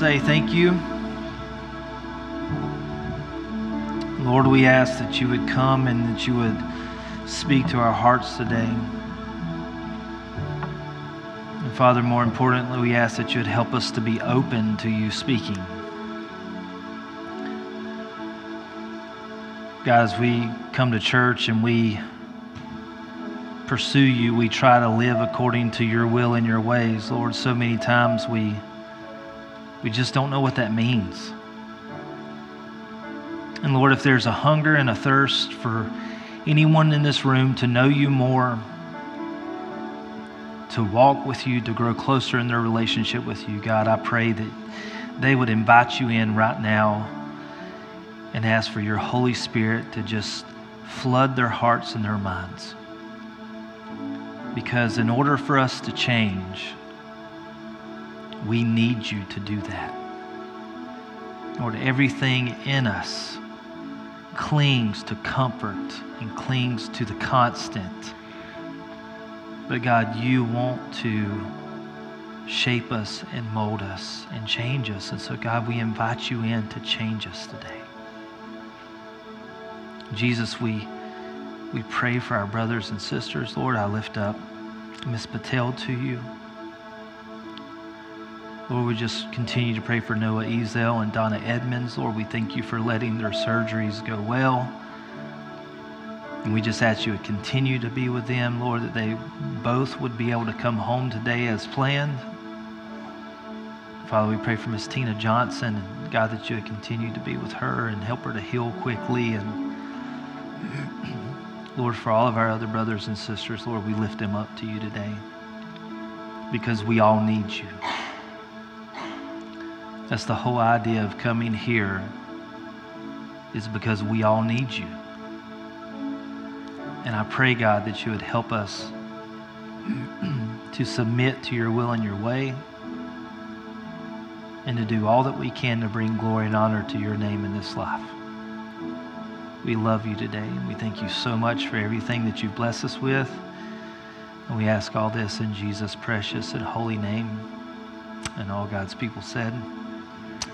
say thank you. Lord, we ask that you would come and that you would speak to our hearts today. And Father, more importantly, we ask that you would help us to be open to you speaking. Guys, we come to church and we pursue you, we try to live according to your will and your ways. Lord, so many times we, we just don't know what that means. And Lord, if there's a hunger and a thirst for anyone in this room to know you more, to walk with you, to grow closer in their relationship with you, God, I pray that they would invite you in right now and ask for your Holy Spirit to just flood their hearts and their minds. Because in order for us to change, we need you to do that. Lord, everything in us clings to comfort and clings to the constant. But God, you want to shape us and mold us and change us. And so, God, we invite you in to change us today. Jesus, we we pray for our brothers and sisters. Lord, I lift up Miss Patel to you. Lord, we just continue to pray for Noah Ezel and Donna Edmonds. Lord, we thank you for letting their surgeries go well. And we just ask you to continue to be with them, Lord, that they both would be able to come home today as planned. Father, we pray for Miss Tina Johnson, and God, that you would continue to be with her and help her to heal quickly and Lord, for all of our other brothers and sisters, Lord, we lift them up to you today because we all need you. That's the whole idea of coming here is because we all need you. And I pray, God, that you would help us to submit to your will and your way and to do all that we can to bring glory and honor to your name in this life. We love you today, and we thank you so much for everything that you've blessed us with. And we ask all this in Jesus' precious and holy name. And all God's people said,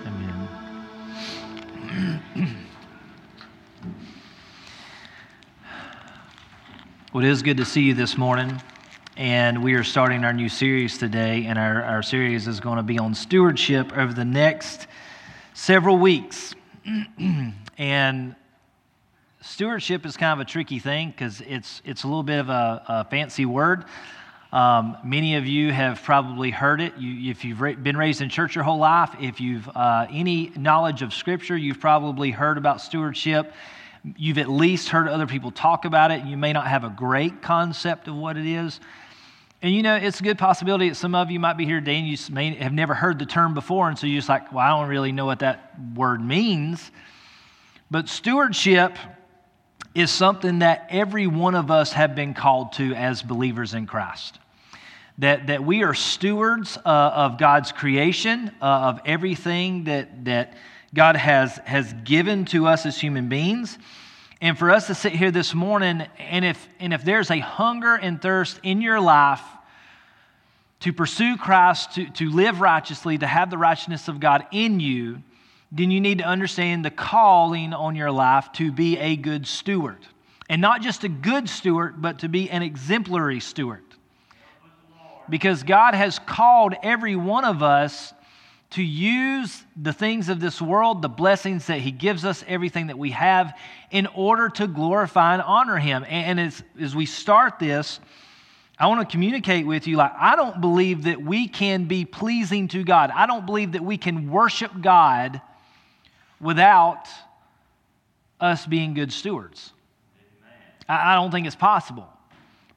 Amen. well, it is good to see you this morning. And we are starting our new series today, and our, our series is going to be on stewardship over the next several weeks. and stewardship is kind of a tricky thing because it's, it's a little bit of a, a fancy word. Um, many of you have probably heard it. You, if you've been raised in church your whole life, if you've uh, any knowledge of Scripture, you've probably heard about stewardship. You've at least heard other people talk about it. You may not have a great concept of what it is. And you know, it's a good possibility that some of you might be here today and you may have never heard the term before, and so you're just like, well, I don't really know what that word means. But stewardship is something that every one of us have been called to as believers in Christ. That, that we are stewards uh, of God's creation, uh, of everything that, that God has, has given to us as human beings. And for us to sit here this morning, and if, and if there's a hunger and thirst in your life to pursue Christ, to, to live righteously, to have the righteousness of God in you, then you need to understand the calling on your life to be a good steward. And not just a good steward, but to be an exemplary steward. Because God has called every one of us to use the things of this world, the blessings that He gives us, everything that we have, in order to glorify and honor Him. And as, as we start this, I want to communicate with you like, I don't believe that we can be pleasing to God. I don't believe that we can worship God without us being good stewards. I don't think it's possible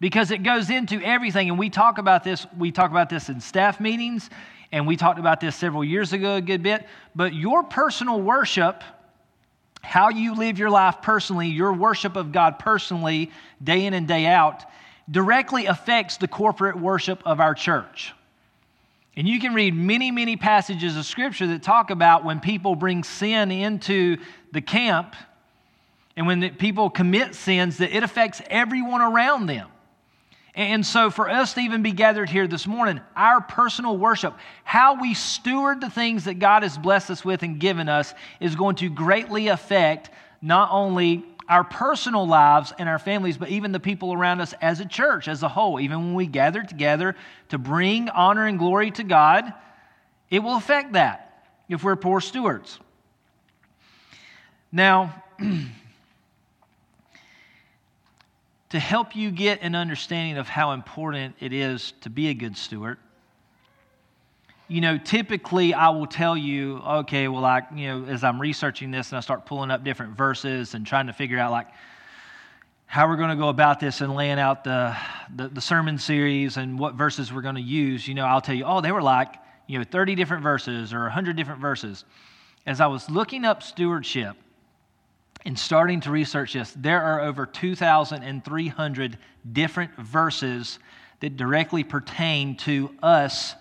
because it goes into everything. And we talk about this, we talk about this in staff meetings, and we talked about this several years ago a good bit. But your personal worship, how you live your life personally, your worship of God personally, day in and day out, directly affects the corporate worship of our church. And you can read many, many passages of Scripture that talk about when people bring sin into the camp and when people commit sins, that it affects everyone around them. And so, for us to even be gathered here this morning, our personal worship, how we steward the things that God has blessed us with and given us, is going to greatly affect not only our personal lives and our families, but even the people around us as a church as a whole. Even when we gather together to bring honor and glory to God, it will affect that if we're poor stewards. Now, to help you get an understanding of how important it is to be a good steward, you know, typically I will tell you, okay, well, I, you know, as I'm researching this and I start pulling up different verses and trying to figure out, like, how we're going to go about this and laying out the, the, the sermon series and what verses we're going to use, you know, I'll tell you, oh, they were like, you know, 30 different verses or 100 different verses. As I was looking up stewardship and starting to research this, there are over 2,300 different verses that directly pertain to us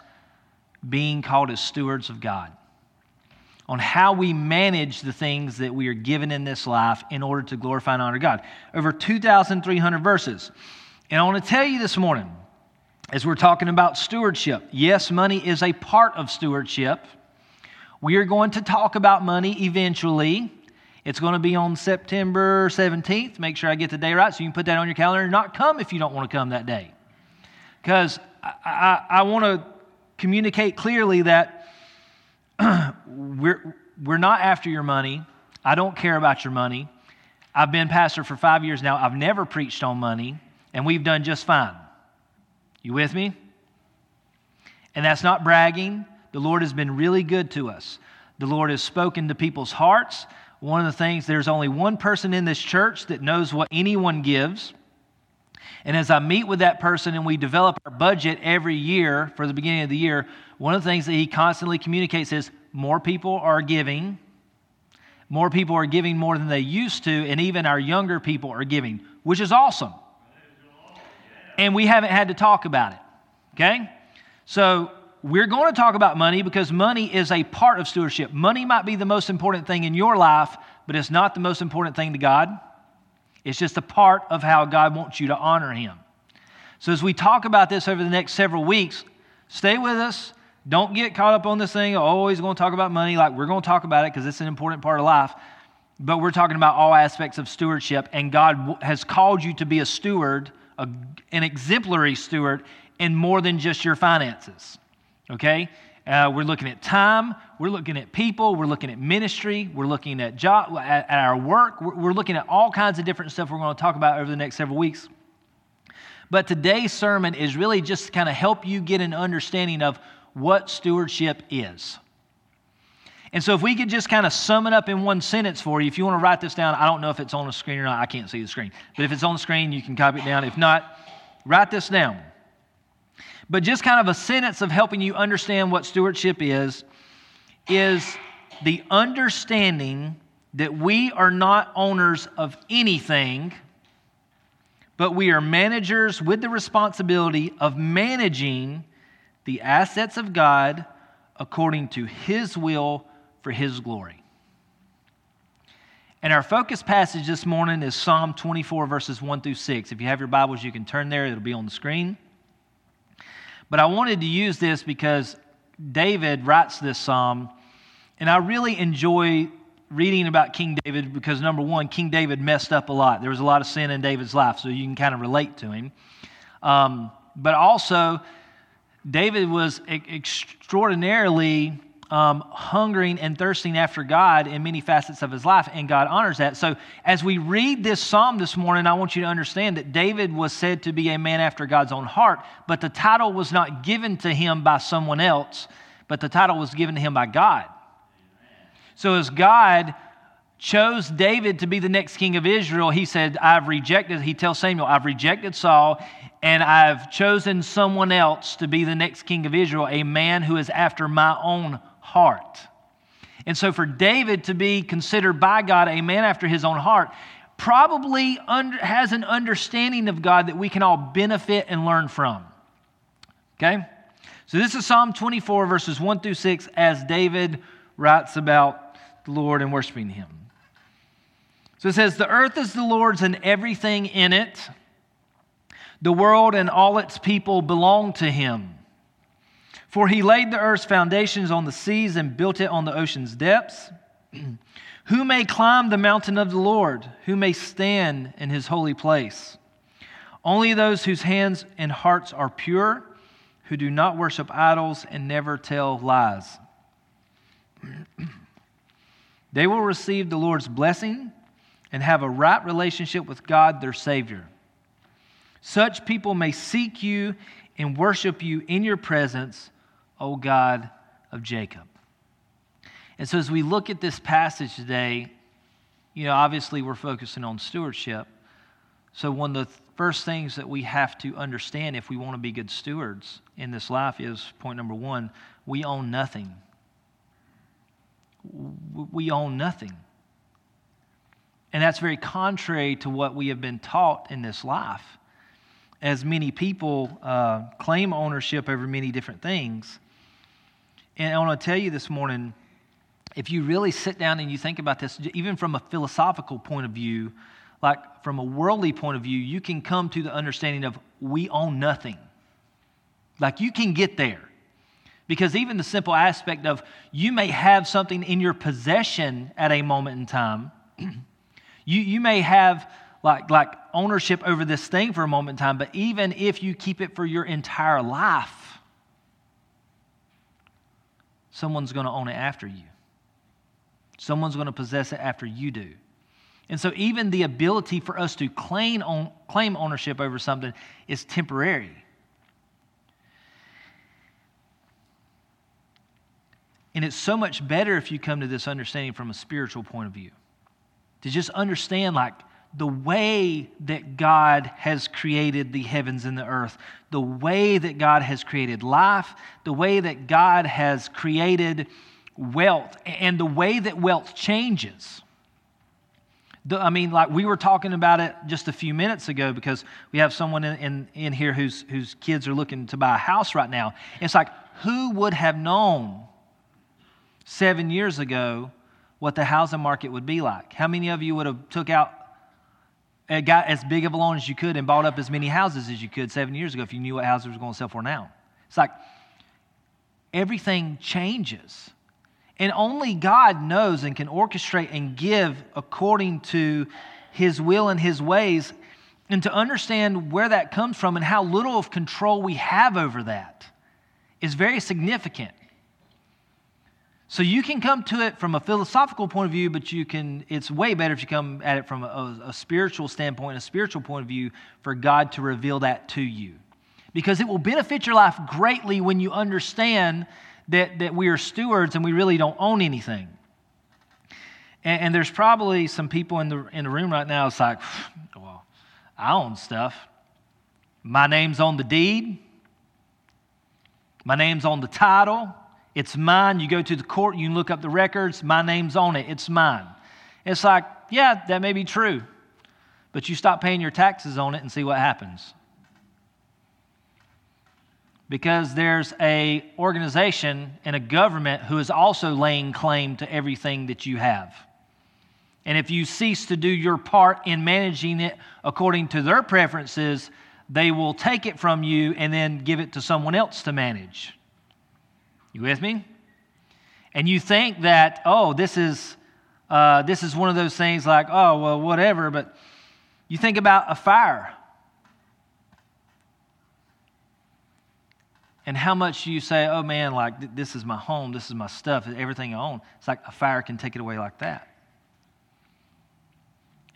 being called as stewards of God, on how we manage the things that we are given in this life in order to glorify and honor God. Over 2,300 verses. And I want to tell you this morning, as we're talking about stewardship, yes, money is a part of stewardship. We are going to talk about money eventually. It's going to be on September 17th. Make sure I get the day right so you can put that on your calendar and not come if you don't want to come that day. Because I, I, I want to communicate clearly that we're, we're not after your money. I don't care about your money. I've been pastor for five years now. I've never preached on money, and we've done just fine. You with me? And that's not bragging. The Lord has been really good to us. The Lord has spoken to people's hearts. One of the things, there's only one person in this church that knows what anyone gives. And as I meet with that person and we develop our budget every year for the beginning of the year, one of the things that he constantly communicates is more people are giving. More people are giving more than they used to, and even our younger people are giving, which is awesome. And we haven't had to talk about it. Okay? So we're going to talk about money because money is a part of stewardship. Money might be the most important thing in your life, but it's not the most important thing to God. It's just a part of how God wants you to honor Him. So, as we talk about this over the next several weeks, stay with us. Don't get caught up on this thing. Always going to talk about money. Like, we're going to talk about it because it's an important part of life. But we're talking about all aspects of stewardship, and God has called you to be a steward, a, an exemplary steward, in more than just your finances. Okay? Uh, we're looking at time. We're looking at people. We're looking at ministry. We're looking at job, at, at our work. We're, we're looking at all kinds of different stuff we're going to talk about over the next several weeks. But today's sermon is really just to kind of help you get an understanding of what stewardship is. And so, if we could just kind of sum it up in one sentence for you, if you want to write this down, I don't know if it's on the screen or not. I can't see the screen. But if it's on the screen, you can copy it down. If not, write this down. But just kind of a sentence of helping you understand what stewardship is is the understanding that we are not owners of anything, but we are managers with the responsibility of managing the assets of God according to His will for His glory. And our focus passage this morning is Psalm 24, verses 1 through 6. If you have your Bibles, you can turn there, it'll be on the screen. But I wanted to use this because David writes this psalm, and I really enjoy reading about King David because, number one, King David messed up a lot. There was a lot of sin in David's life, so you can kind of relate to him. Um, but also, David was extraordinarily um, hungering and thirsting after God in many facets of his life, and God honors that. So, as we read this psalm this morning, I want you to understand that David was said to be a man after God's own heart, but the title was not given to him by someone else, but the title was given to him by God. So, as God chose David to be the next king of Israel, he said, I've rejected, he tells Samuel, I've rejected Saul and I've chosen someone else to be the next king of Israel, a man who is after my own heart. And so, for David to be considered by God a man after his own heart, probably under, has an understanding of God that we can all benefit and learn from. Okay? So, this is Psalm 24, verses 1 through 6, as David writes about the Lord and worshiping him. So it says, The earth is the Lord's and everything in it The world and all its people belong to him. For he laid the earth's foundations on the seas and built it on the ocean's depths. Who may climb the mountain of the Lord? Who may stand in his holy place? Only those whose hands and hearts are pure, who do not worship idols and never tell lies. they will receive the Lord's blessing and have a right relationship with God, their Savior. Such people may seek you and worship you in your presence, O God of Jacob. And so, as we look at this passage today, you know, obviously we're focusing on stewardship. So, one of the first things that we have to understand if we want to be good stewards in this life is point number one we own nothing. We own nothing. And that's very contrary to what we have been taught in this life. As many people uh, claim ownership over many different things. And I want to tell you this morning if you really sit down and you think about this, even from a philosophical point of view, like from a worldly point of view, you can come to the understanding of we own nothing. Like you can get there. Because even the simple aspect of you may have something in your possession at a moment in time, you, you may have like, like ownership over this thing for a moment in time, but even if you keep it for your entire life, someone's going to own it after you. Someone's going to possess it after you do. And so, even the ability for us to claim, on, claim ownership over something is temporary. And it's so much better if you come to this understanding from a spiritual point of view. To just understand, like, the way that God has created the heavens and the earth, the way that God has created life, the way that God has created wealth and the way that wealth changes. The, I mean, like we were talking about it just a few minutes ago because we have someone in, in, in here whose, whose kids are looking to buy a house right now. It's like, who would have known seven years ago what the housing market would be like? How many of you would have took out uh, got as big of a loan as you could and bought up as many houses as you could seven years ago if you knew what houses were going to sell for now? It's like everything changes. And only God knows and can orchestrate and give according to his will and his ways. And to understand where that comes from and how little of control we have over that is very significant. So you can come to it from a philosophical point of view, but you can it's way better if you come at it from a, a spiritual standpoint, a spiritual point of view, for God to reveal that to you. Because it will benefit your life greatly when you understand that, that we are stewards and we really don't own anything. And, and there's probably some people in the, in the room right now, it's like, well, I own stuff. My name's on the deed, my name's on the title. It's mine. You go to the court, you can look up the records, my name's on it, it's mine. It's like, yeah, that may be true, but you stop paying your taxes on it and see what happens because there's a organization and a government who is also laying claim to everything that you have. And if you cease to do your part in managing it according to their preferences, they will take it from you and then give it to someone else to manage. You with me? And you think that, oh, this is, uh, this is one of those things like, oh, well, whatever, but you think about a fire. and how much you say, oh man, like this is my home, this is my stuff, everything I own. It's like a fire can take it away like that.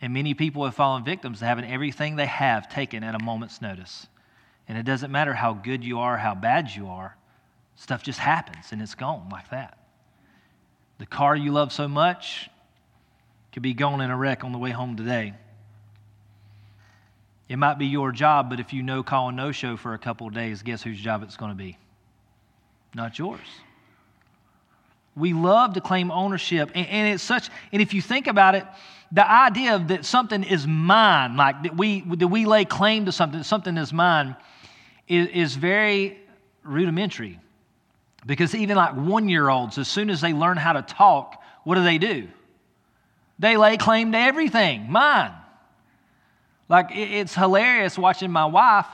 And many people have fallen victims to having everything they have taken at a moment's notice. And it doesn't matter how good you are, how bad you are, stuff just happens and it's gone like that. The car you love so much could be gone in a wreck on the way home today. It might be your job, but if you no call and no show for a couple of days, guess whose job it's going to be? Not yours. We love to claim ownership. And, and, it's such, and if you think about it, the idea of that something is mine, like that we, that we lay claim to something, something is mine, is, is very rudimentary. Because even like one year olds, as soon as they learn how to talk, what do they do? They lay claim to everything, mine. Like, it's hilarious watching my wife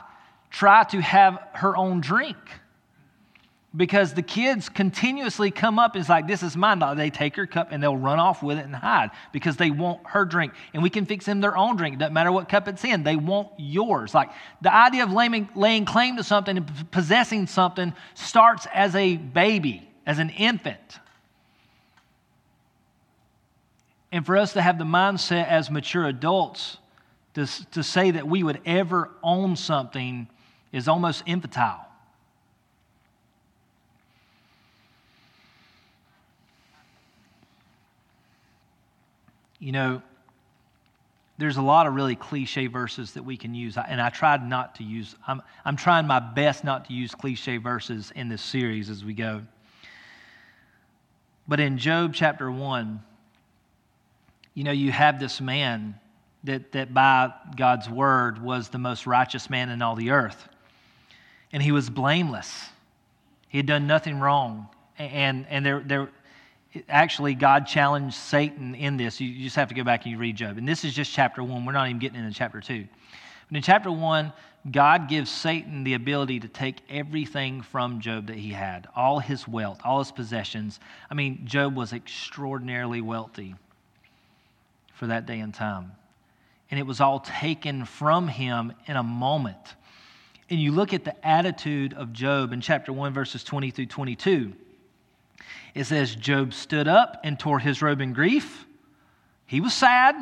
try to have her own drink because the kids continuously come up and it's like this is mine they take her cup and they'll run off with it and hide because they want her drink. And we can fix them their own drink. It doesn't matter what cup it's in. They want yours. Like the idea of laying, laying claim to something and possessing something starts as a baby as an infant. And for us to have the mindset as mature adults to, to say that we would ever own something is almost infantile You know, there's a lot of really cliche verses that we can use, and I tried not to use, I'm, I'm trying my best not to use cliche verses in this series as we go. But in Job chapter 1, you know, you have this man that, that by God's word was the most righteous man in all the earth. And he was blameless. He had done nothing wrong. And, and there, there, actually God challenged Satan in this. You just have to go back and you read Job. And this is just chapter one. We're not even getting into chapter two. But in chapter one, God gives Satan the ability to take everything from Job that he had, all his wealth, all his possessions. I mean, Job was extraordinarily wealthy for that day and time. And it was all taken from him in a moment. And you look at the attitude of Job in chapter 1, verses 20 through 22. It says, Job stood up and tore his robe in grief. He was sad.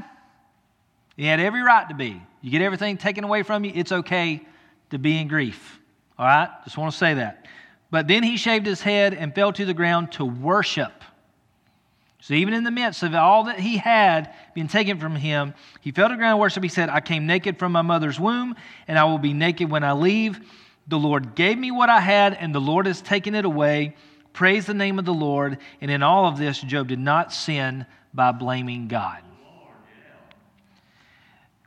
He had every right to be. You get everything taken away from you, it's okay to be in grief. All right? Just want to say that. But then he shaved his head and fell to the ground to worship. So even in the midst of all that he had been taken from him, he fell to the ground and worship. He said, I came naked from my mother's womb, and I will be naked when I leave. The Lord gave me what I had, and the Lord has taken it away. Praise the name of the Lord. And in all of this, Job did not sin by blaming God.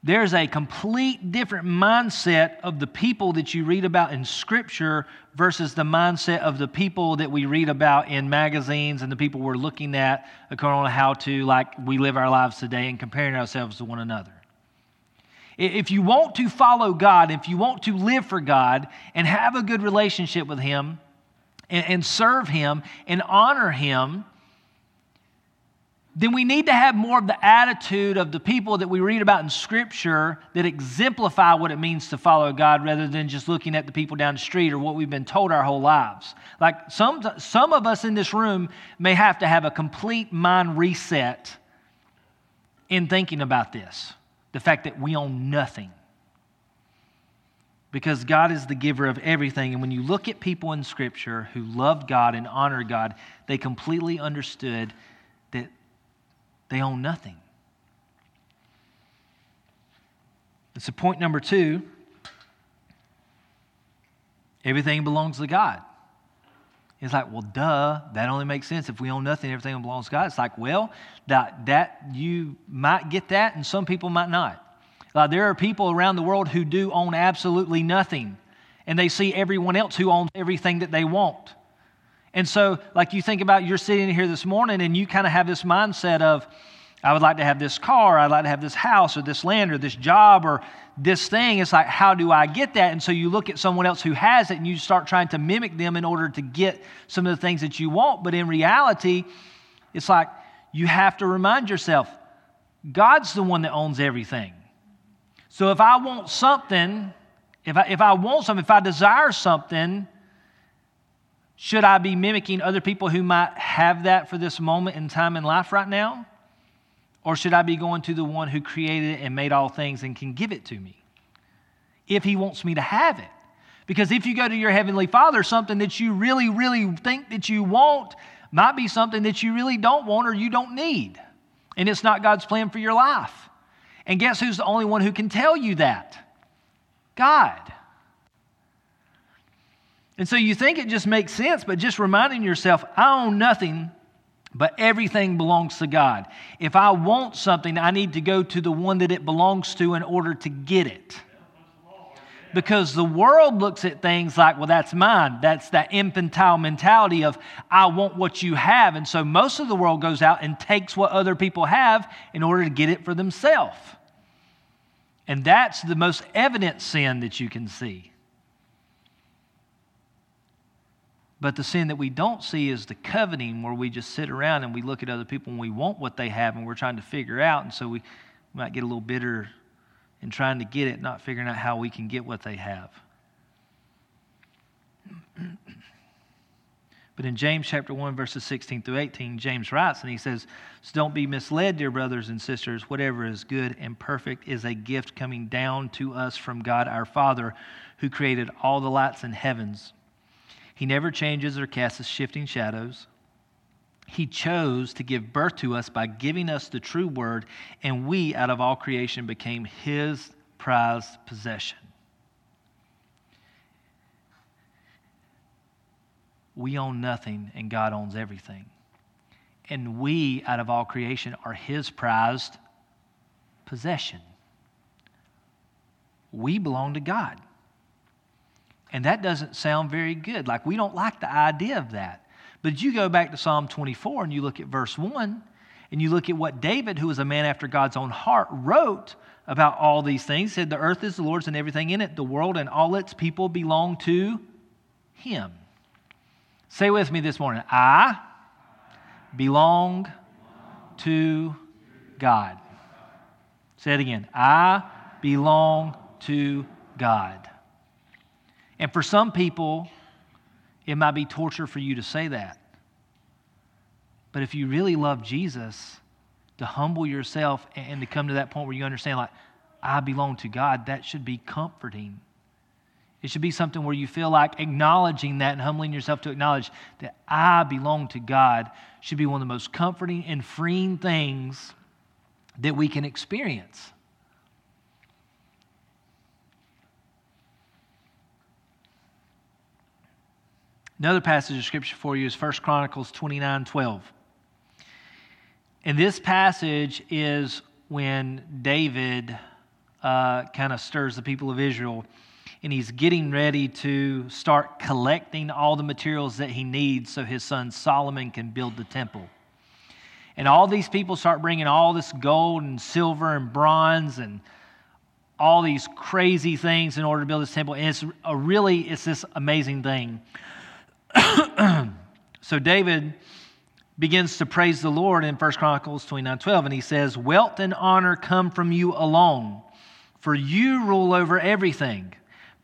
There's a complete different mindset of the people that you read about in Scripture versus the mindset of the people that we read about in magazines and the people we're looking at according to how to, like, we live our lives today and comparing ourselves to one another. If you want to follow God, if you want to live for God and have a good relationship with Him, and, and serve Him and honor Him, then we need to have more of the attitude of the people that we read about in Scripture that exemplify what it means to follow God rather than just looking at the people down the street or what we've been told our whole lives. Like some, some of us in this room may have to have a complete mind reset in thinking about this the fact that we own nothing because God is the giver of everything. And when you look at people in Scripture who loved God and honored God, they completely understood that they own nothing. And so, point number two everything belongs to God. It's like, well, duh, that only makes sense. If we own nothing, everything belongs to God. It's like, well, that, that you might get that, and some people might not. Uh, there are people around the world who do own absolutely nothing, and they see everyone else who owns everything that they want. And so, like you think about you're sitting here this morning and you kind of have this mindset of, I would like to have this car, I'd like to have this house or this land or this job or this thing. It's like, how do I get that? And so you look at someone else who has it and you start trying to mimic them in order to get some of the things that you want. But in reality, it's like you have to remind yourself God's the one that owns everything. So if I want something, if I, if I want something, if I desire something, should I be mimicking other people who might have that for this moment in time in life right now? Or should I be going to the one who created it and made all things and can give it to me? If he wants me to have it. Because if you go to your heavenly father, something that you really, really think that you want might be something that you really don't want or you don't need. And it's not God's plan for your life. And guess who's the only one who can tell you that? God. And so you think it just makes sense, but just reminding yourself, I own nothing, but everything belongs to God. If I want something, I need to go to the one that it belongs to in order to get it. Because the world looks at things like, well, that's mine. That's that infantile mentality of, I want what you have. And so most of the world goes out and takes what other people have in order to get it for themselves. And that's the most evident sin that you can see. But the sin that we don't see is the coveting, where we just sit around and we look at other people and we want what they have and we're trying to figure out. And so we might get a little bitter in trying to get it, not figuring out how we can get what they have. But in James chapter 1, verses 16 through 18, James writes and he says, So don't be misled, dear brothers and sisters. Whatever is good and perfect is a gift coming down to us from God our Father, who created all the lights in heavens. He never changes or casts shifting shadows. He chose to give birth to us by giving us the true word, and we, out of all creation, became his prized possession. we own nothing and God owns everything. And we, out of all creation, are His prized possession. We belong to God. And that doesn't sound very good. Like, we don't like the idea of that. But you go back to Psalm 24 and you look at verse 1 and you look at what David, who was a man after God's own heart, wrote about all these things. He said, The earth is the Lord's and everything in it, the world and all its people belong to Him. Say with me this morning I belong to God. Say it again. I belong to God. And for some people, it might be torture for you to say that. But if you really love Jesus, to humble yourself and to come to that point where you understand, like, I belong to God, that should be comforting. It should be something where you feel like acknowledging that and humbling yourself to acknowledge that I belong to God should be one of the most comforting and freeing things that we can experience. Another passage of scripture for you is 1 Chronicles 29 12. And this passage is when David uh, kind of stirs the people of Israel and he's getting ready to start collecting all the materials that he needs so his son Solomon can build the temple. And all these people start bringing all this gold and silver and bronze and all these crazy things in order to build this temple. And it's a really, it's this amazing thing. so David begins to praise the Lord in 1 Chronicles 29 12, and he says, Wealth and honor come from you alone, for you rule over everything.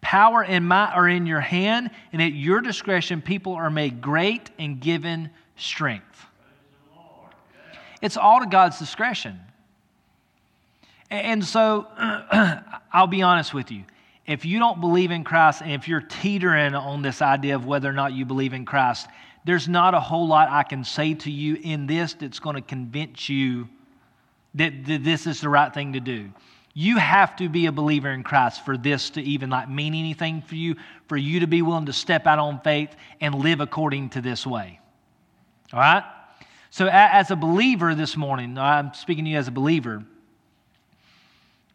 Power and might are in your hand, and at your discretion, people are made great and given strength. It's all to God's discretion. And so, I'll be honest with you. If you don't believe in Christ, and if you're teetering on this idea of whether or not you believe in Christ, there's not a whole lot I can say to you in this that's going to convince you that, that this is the right thing to do you have to be a believer in Christ for this to even like mean anything for you, for you to be willing to step out on faith and live according to this way. All right? So, as a believer this morning, I'm speaking to you as a believer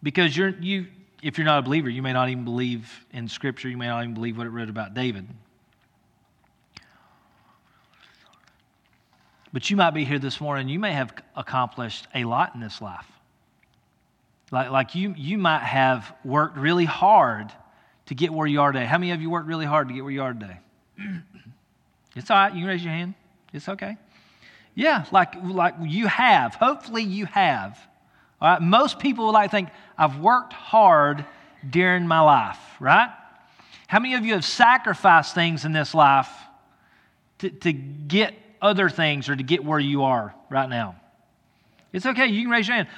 because you're, you, if you're not a believer, you may not even believe in Scripture. You may not even believe what it read about David. But you might be here this morning. You may have accomplished a lot in this life. Like, like you, you might have worked really hard to get where you are today. How many of you worked really hard to get where you are today? it's all right. You can raise your hand. It's okay. Yeah, like, like you have. Hopefully, you have. All right. Most people would like to think, I've worked hard during my life, right? How many of you have sacrificed things in this life to, to get other things or to get where you are right now? It's okay. You can raise your hand.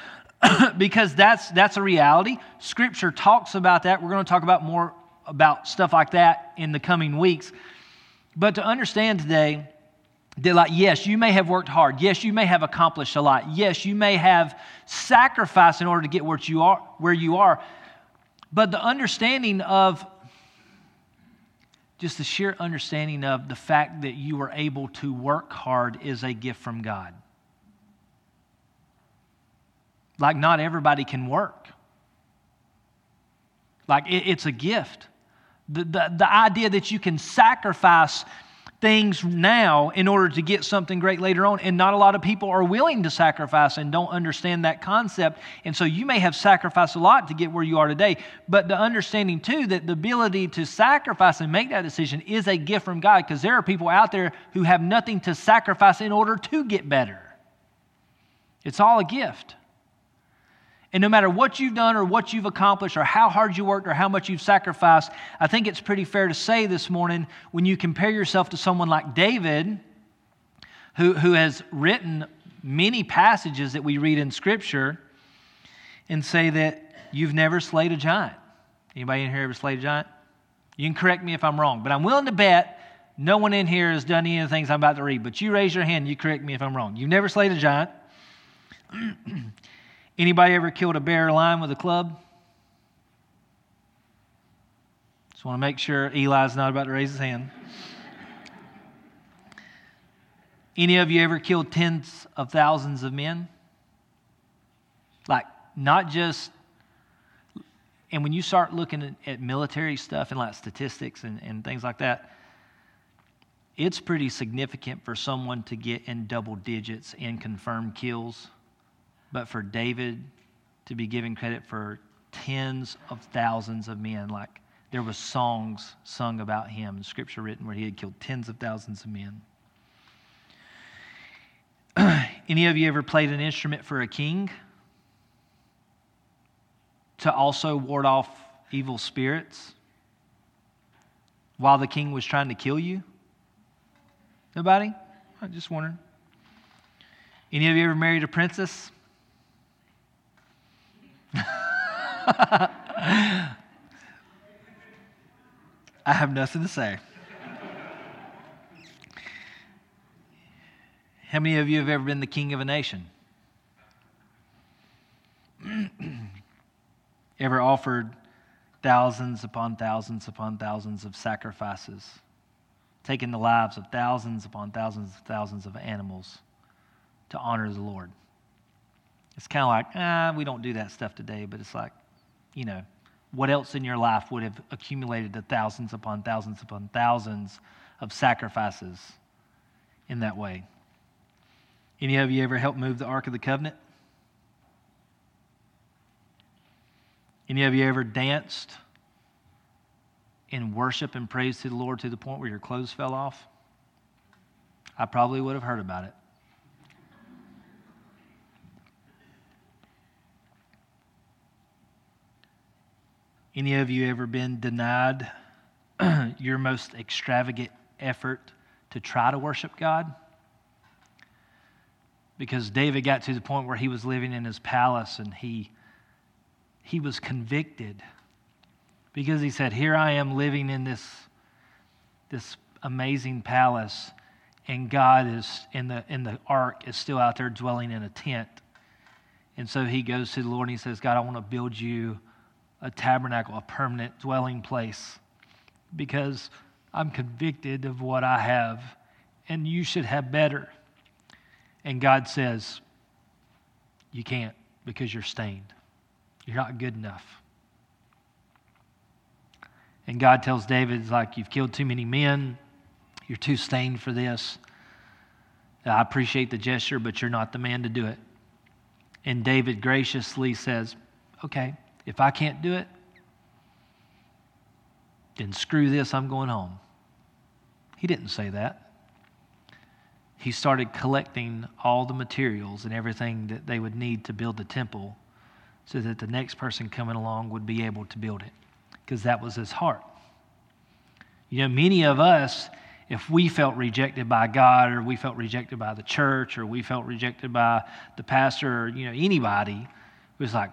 because that's, that's a reality. Scripture talks about that. We're going to talk about more about stuff like that in the coming weeks. But to understand today, that like, yes, you may have worked hard. Yes, you may have accomplished a lot. Yes, you may have sacrificed in order to get where you are, where you are. But the understanding of just the sheer understanding of the fact that you were able to work hard is a gift from God. Like, not everybody can work. Like, it, it's a gift. The, the, the idea that you can sacrifice things now in order to get something great later on. And not a lot of people are willing to sacrifice and don't understand that concept. And so you may have sacrificed a lot to get where you are today. But the understanding, too, that the ability to sacrifice and make that decision is a gift from God because there are people out there who have nothing to sacrifice in order to get better. It's all a gift. And no matter what you've done or what you've accomplished or how hard you worked or how much you've sacrificed, I think it's pretty fair to say this morning when you compare yourself to someone like David, who, who has written many passages that we read in Scripture, and say that you've never slayed a giant. Anybody in here ever slayed a giant? You can correct me if I'm wrong, but I'm willing to bet no one in here has done any of the things I'm about to read. But you raise your hand, you correct me if I'm wrong. You've never slayed a giant. Anybody ever killed a bear or lion with a club? Just want to make sure Eli's not about to raise his hand. Any of you ever killed tens of thousands of men? Like, not just, and when you start looking at, at military stuff and like statistics and, and things like that, it's pretty significant for someone to get in double digits in confirmed kills but for David to be given credit for tens of thousands of men. Like there was songs sung about him, and scripture written where he had killed tens of thousands of men. Any of you ever played an instrument for a king to also ward off evil spirits while the king was trying to kill you? Nobody? I just wondering. Any of you ever married a princess? I have nothing to say. How many of you have ever been the king of a nation? ever offered thousands upon thousands upon thousands of sacrifices, taking the lives of thousands upon thousands of thousands of animals to honor the Lord? It's kind of like, ah, we don't do that stuff today, but it's like, you know, what else in your life would have accumulated to thousands upon thousands upon thousands of sacrifices in that way? Any of you ever helped move the Ark of the Covenant? Any of you ever danced in worship and praise to the Lord to the point where your clothes fell off? I probably would have heard about it. Any of you ever been denied your most extravagant effort to try to worship God? Because David got to the point where he was living in his palace and he, he was convicted because he said, Here I am living in this, this amazing palace, and God is in the, in the ark is still out there dwelling in a tent. And so he goes to the Lord and he says, God, I want to build you a tabernacle, a permanent dwelling place, because I'm convicted of what I have, and you should have better. And God says, You can't because you're stained. You're not good enough. And God tells David, it's like, You've killed too many men. You're too stained for this. I appreciate the gesture, but you're not the man to do it. And David graciously says, Okay, if I can't do it, then screw this, I'm going home. He didn't say that. He started collecting all the materials and everything that they would need to build the temple so that the next person coming along would be able to build it because that was his heart. You know, many of us, if we felt rejected by God or we felt rejected by the church or we felt rejected by the pastor or, you know, anybody, it was like,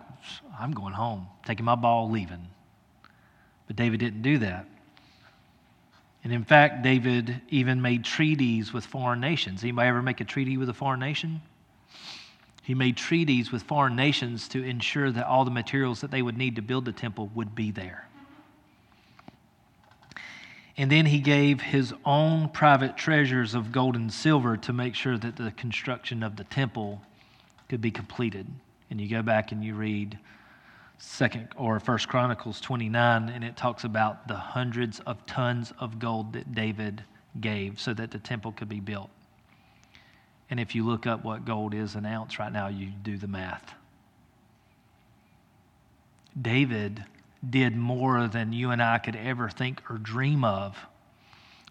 I'm going home, taking my ball, leaving. But David didn't do that. And in fact, David even made treaties with foreign nations. Anybody ever make a treaty with a foreign nation? He made treaties with foreign nations to ensure that all the materials that they would need to build the temple would be there. And then he gave his own private treasures of gold and silver to make sure that the construction of the temple could be completed and you go back and you read second or first chronicles 29 and it talks about the hundreds of tons of gold that david gave so that the temple could be built. And if you look up what gold is an ounce right now, you do the math. David did more than you and I could ever think or dream of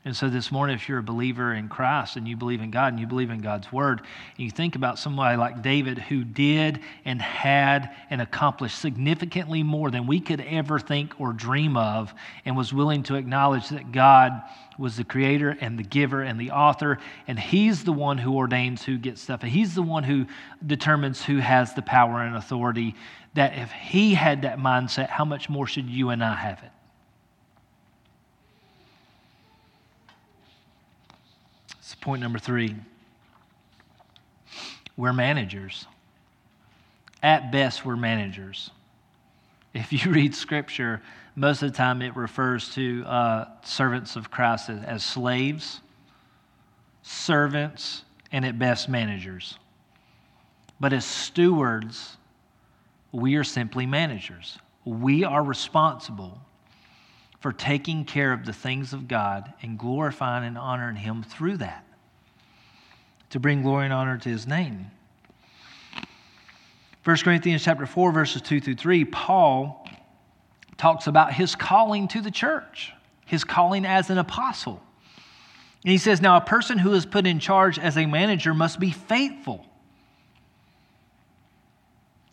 and so this morning, if you're a believer in Christ and you believe in God and you believe in God's word, and you think about somebody like David who did and had and accomplished significantly more than we could ever think or dream of, and was willing to acknowledge that God was the creator and the giver and the author, and He's the one who ordains who gets stuff, and He's the one who determines who has the power and authority. That if He had that mindset, how much more should you and I have it? Point number three. We're managers. At best, we're managers. If you read scripture, most of the time it refers to uh, servants of Christ as slaves, servants, and at best, managers. But as stewards, we are simply managers. We are responsible for taking care of the things of God and glorifying and honoring Him through that to bring glory and honor to his name. 1 Corinthians chapter 4 verses 2 through 3 Paul talks about his calling to the church, his calling as an apostle. And he says, Now a person who is put in charge as a manager must be faithful.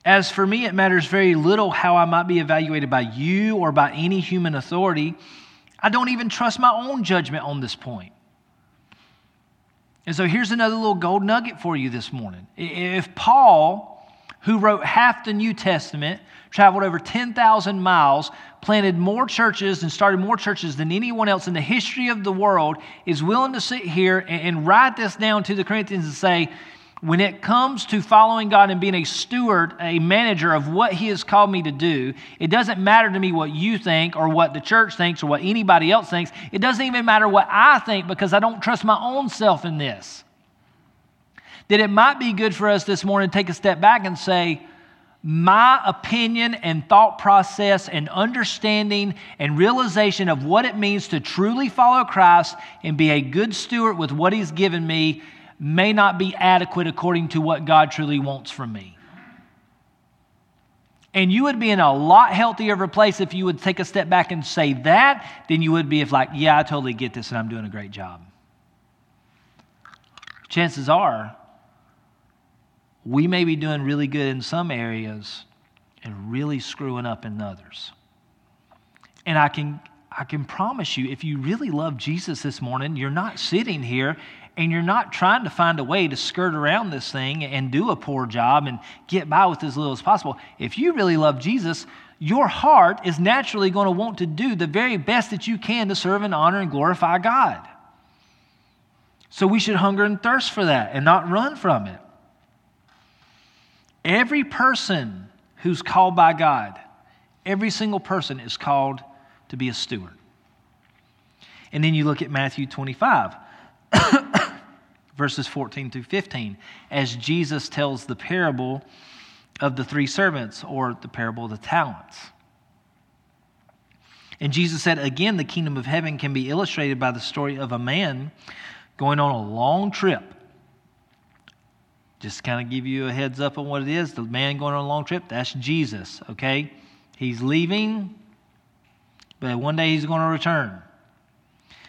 As for me, it matters very little how I might be evaluated by you or by any human authority. I don't even trust my own judgment on this point. And so here's another little gold nugget for you this morning. If Paul, who wrote half the New Testament, traveled over 10,000 miles, planted more churches and started more churches than anyone else in the history of the world, is willing to sit here and write this down to the Corinthians and say, when it comes to following God and being a steward, a manager of what He has called me to do, it doesn't matter to me what you think or what the church thinks or what anybody else thinks. It doesn't even matter what I think because I don't trust my own self in this. That it might be good for us this morning to take a step back and say, my opinion and thought process and understanding and realization of what it means to truly follow Christ and be a good steward with what He's given me may not be adequate according to what God truly wants from me. And you would be in a lot healthier of a place if you would take a step back and say that than you would be if, like, yeah, I totally get this and I'm doing a great job. Chances are, we may be doing really good in some areas and really screwing up in others. And I can, I can promise you, if you really love Jesus this morning, you're not sitting here and you're not trying to find a way to skirt around this thing and do a poor job and get by with as little as possible. If you really love Jesus, your heart is naturally going to want to do the very best that you can to serve and honor and glorify God. So we should hunger and thirst for that and not run from it. Every person who's called by God, every single person is called to be a steward. And then you look at Matthew 25 verses 14 through 15, as Jesus tells the parable of the three servants or the parable of the talents. And Jesus said, again, the kingdom of heaven can be illustrated by the story of a man going on a long trip. Just kind of give you a heads up on what it is. The man going on a long trip, that's Jesus, okay? He's leaving, but one day he's going to return.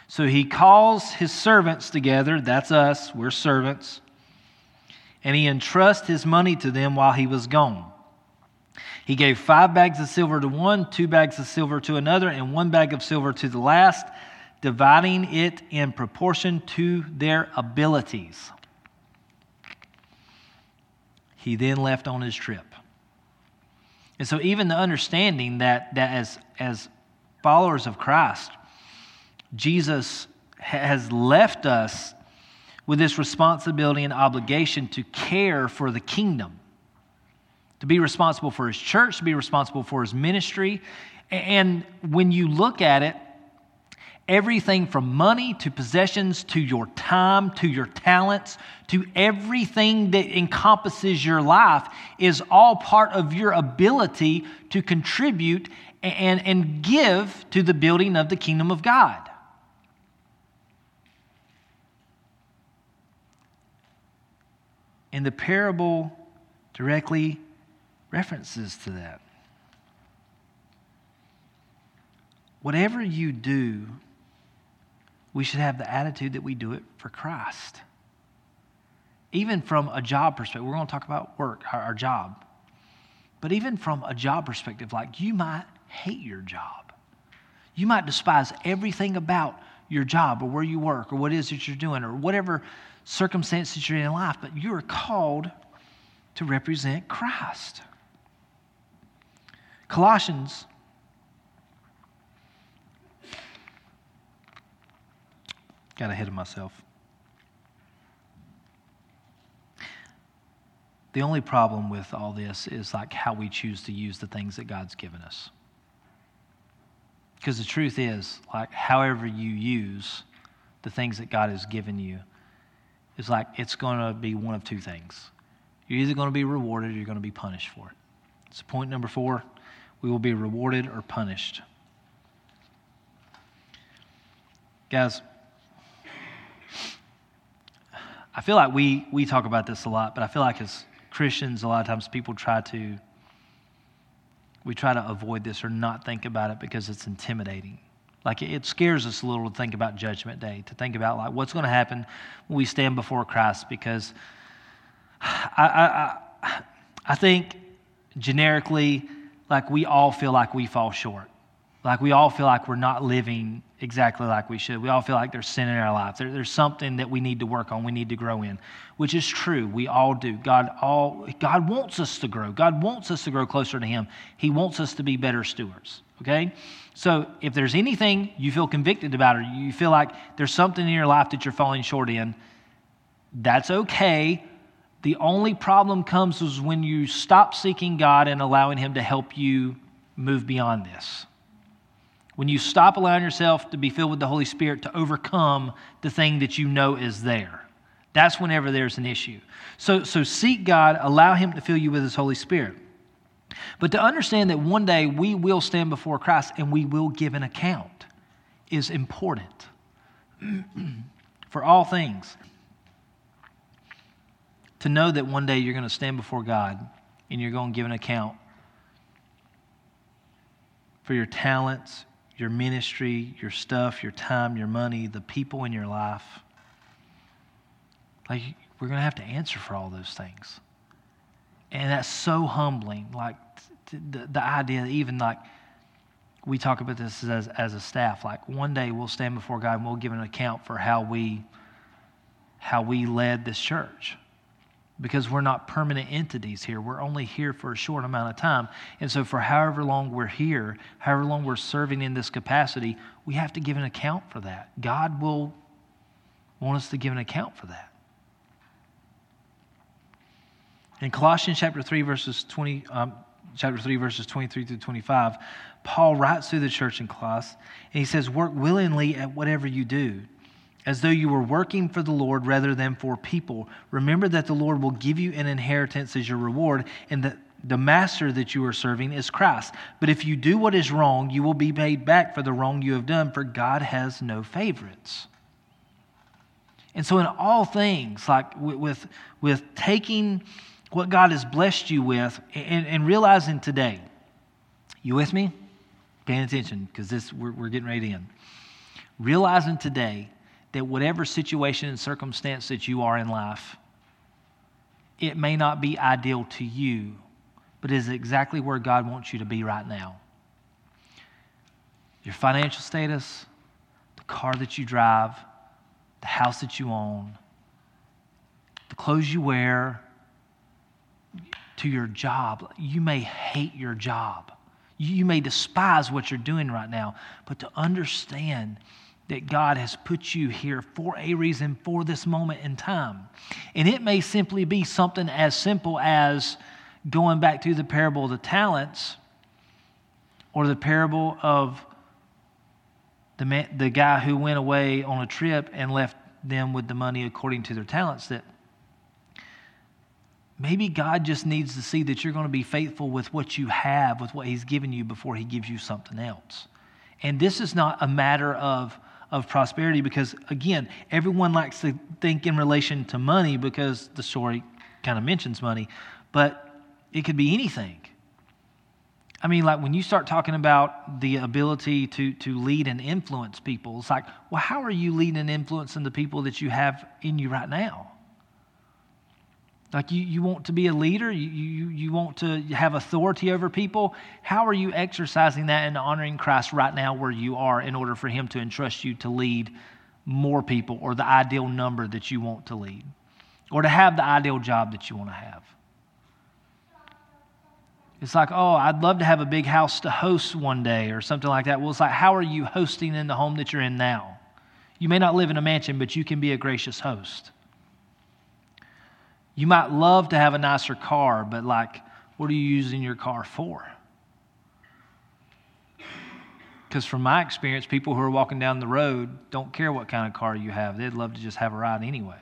So he calls his servants together. That's us, we're servants. And he entrusts his money to them while he was gone. He gave five bags of silver to one, two bags of silver to another, and one bag of silver to the last, dividing it in proportion to their abilities. He then left on his trip. And so, even the understanding that, that as, as followers of Christ, Jesus has left us with this responsibility and obligation to care for the kingdom, to be responsible for his church, to be responsible for his ministry. And when you look at it, everything from money to possessions to your time to your talents to everything that encompasses your life is all part of your ability to contribute and, and give to the building of the kingdom of God. And the parable directly references to that. Whatever you do, we should have the attitude that we do it for Christ. Even from a job perspective, we're going to talk about work, our, our job. But even from a job perspective, like you might hate your job. You might despise everything about your job or where you work or what it is that you're doing or whatever circumstances you're in life, but you are called to represent Christ. Colossians got ahead of myself. The only problem with all this is like how we choose to use the things that God's given us. Because the truth is, like, however you use the things that God has given you, is like it's going to be one of two things. You're either going to be rewarded or you're going to be punished for it. So, point number four we will be rewarded or punished. Guys, I feel like we, we talk about this a lot, but I feel like as Christians, a lot of times people try to, we try to avoid this or not think about it because it's intimidating. Like it scares us a little to think about Judgment Day, to think about like what's going to happen when we stand before Christ because I, I, I think generically, like we all feel like we fall short. Like we all feel like we're not living exactly like we should. We all feel like there's sin in our lives. There, there's something that we need to work on, we need to grow in, which is true. We all do. God all God wants us to grow. God wants us to grow closer to Him. He wants us to be better stewards. Okay? So if there's anything you feel convicted about or you feel like there's something in your life that you're falling short in, that's okay. The only problem comes is when you stop seeking God and allowing Him to help you move beyond this when you stop allowing yourself to be filled with the Holy Spirit to overcome the thing that you know is there. That's whenever there's an issue. So, so seek God, allow Him to fill you with His Holy Spirit. But to understand that one day we will stand before Christ and we will give an account is important for all things. To know that one day you're going to stand before God and you're going to give an account for your talents, your ministry, your stuff, your time, your money, the people in your life. Like, we're going to have to answer for all those things. And that's so humbling. Like, the, the idea that even like, we talk about this as, as a staff. Like, one day we'll stand before God and we'll give an account for how we, how we led this church because we're not permanent entities here. We're only here for a short amount of time. And so, for however long we're here, however long we're serving in this capacity, we have to give an account for that. God will want us to give an account for that. In Colossians chapter 3, verses 20, um, chapter 3, verses 23 through 25, Paul writes to the church in Colossus, and he says, Work willingly at whatever you do as though you were working for the Lord rather than for people. Remember that the Lord will give you an inheritance as your reward, and that the master that you are serving is Christ. But if you do what is wrong, you will be paid back for the wrong you have done, for God has no favorites. And so, in all things, like with, with taking what God has blessed you with and, and realizing today, you with me? Paying attention because this we're, we're getting to end. Realizing today that whatever situation and circumstance that you are in life, it may not be ideal to you, but is exactly where God wants you to be right now. Your financial status, the car that you drive, the house that you own, the clothes you wear, to your job. You may hate your job. You may despise what you're doing right now, but to understand that God has put you here for a reason for this moment in time. And it may simply be something as simple as going back to the parable of the talents or the parable of the, man, the guy who went away on a trip and left them with the money according to their talents that maybe God just needs to see that you're going to be faithful with what you have, with what He's given you before He gives you something else. And this is not a matter of of prosperity because, again, everyone likes to think in relation to money because the story kind of mentions money, but it could be anything. I mean, like when you start talking about the ability to, to lead and influence people, it's like, well, how are you leading and influencing the people that you have in you right now? Like you, you want to be a leader, you, you, you want to have authority over people. How are you exercising that and honoring Christ right now where you are in order for Him to entrust you to lead more people or the ideal number that you want to lead or to have the ideal job that you want to have? It's like, oh, I'd love to have a big house to host one day or something like that. Well, it's like, how are you hosting in the home that you're in now? You may not live in a mansion, but you can be a gracious host. You might love to have a nicer car, but like, what are you using your car for? Because from my experience, people who are walking down the road don't care what kind of car you have. They'd love to just have a ride anyway.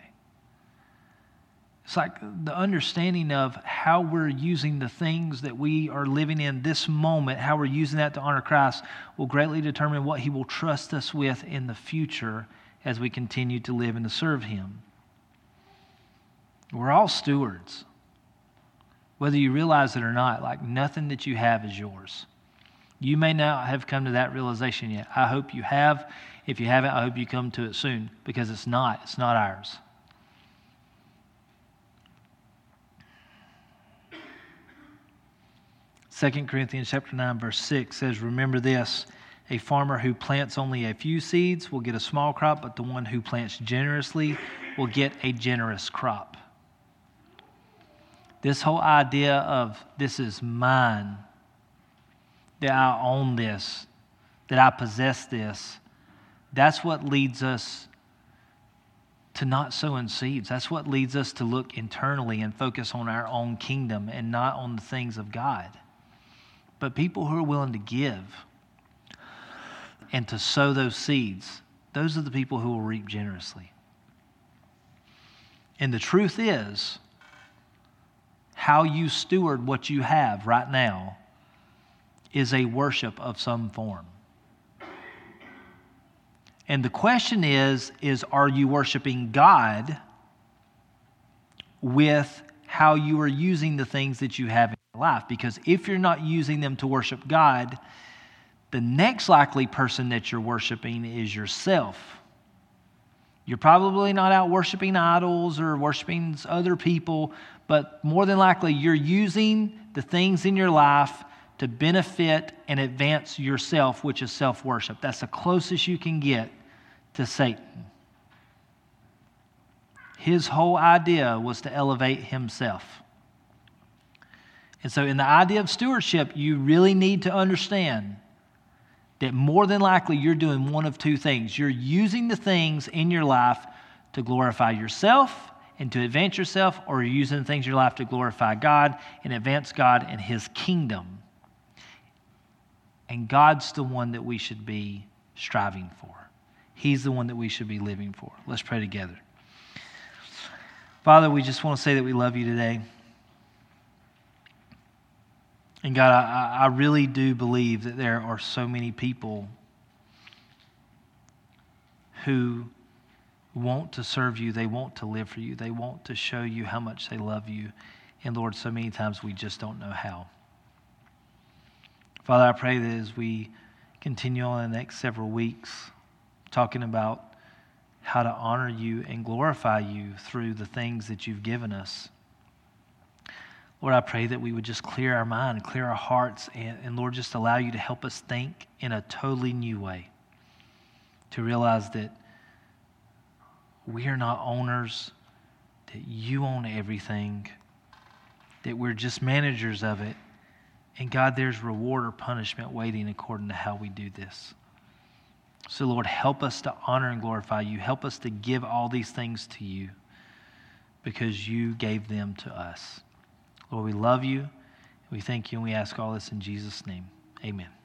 It's like the understanding of how we're using the things that we are living in this moment, how we're using that to honor Christ, will greatly determine what He will trust us with in the future as we continue to live and to serve Him. We're all stewards. Whether you realize it or not, like nothing that you have is yours. You may not have come to that realization yet. I hope you have. If you haven't, I hope you come to it soon because it's not. It's not ours. Second Corinthians chapter 9 verse 6 says remember this a farmer who plants only a few seeds will get a small crop but the one who plants generously will get a generous crop. This whole idea of this is mine, that I own this, that I possess this, that's what leads us to not sowing seeds. That's what leads us to look internally and focus on our own kingdom and not on the things of God. But people who are willing to give and to sow those seeds, those are the people who will reap generously. And the truth is, how you steward what you have right now is a worship of some form. And the question is is are you worshiping God with how you are using the things that you have in your life? Because if you're not using them to worship God, the next likely person that you're worshiping is yourself. You're probably not out worshiping idols or worshiping other people, but more than likely, you're using the things in your life to benefit and advance yourself, which is self worship. That's the closest you can get to Satan. His whole idea was to elevate himself. And so, in the idea of stewardship, you really need to understand that more than likely you're doing one of two things. You're using the things in your life to glorify yourself and to advance yourself, or you're using things in your life to glorify God and advance God and His kingdom. And God's the one that we should be striving for. He's the one that we should be living for. Let's pray together. Father, we just want to say that we love you today. And God, I, I really do believe that there are so many people who want to serve you, they want to live for you, they want to show you how much they love you. And Lord, so many times we just don't know how. Father, I pray that as we continue on the next several weeks talking about how to honor you and glorify you through the things that you've given us. Lord, I pray that we would just clear our mind, clear our hearts, and, and Lord, just allow you to help us think in a totally new way. To realize that we are not owners, that you own everything, that we're just managers of it. And God, there's reward or punishment waiting according to how we do this. So, Lord, help us to honor and glorify you. Help us to give all these things to you because you gave them to us. Lord, we love you. We thank you and we ask all this in Jesus' name. Amen.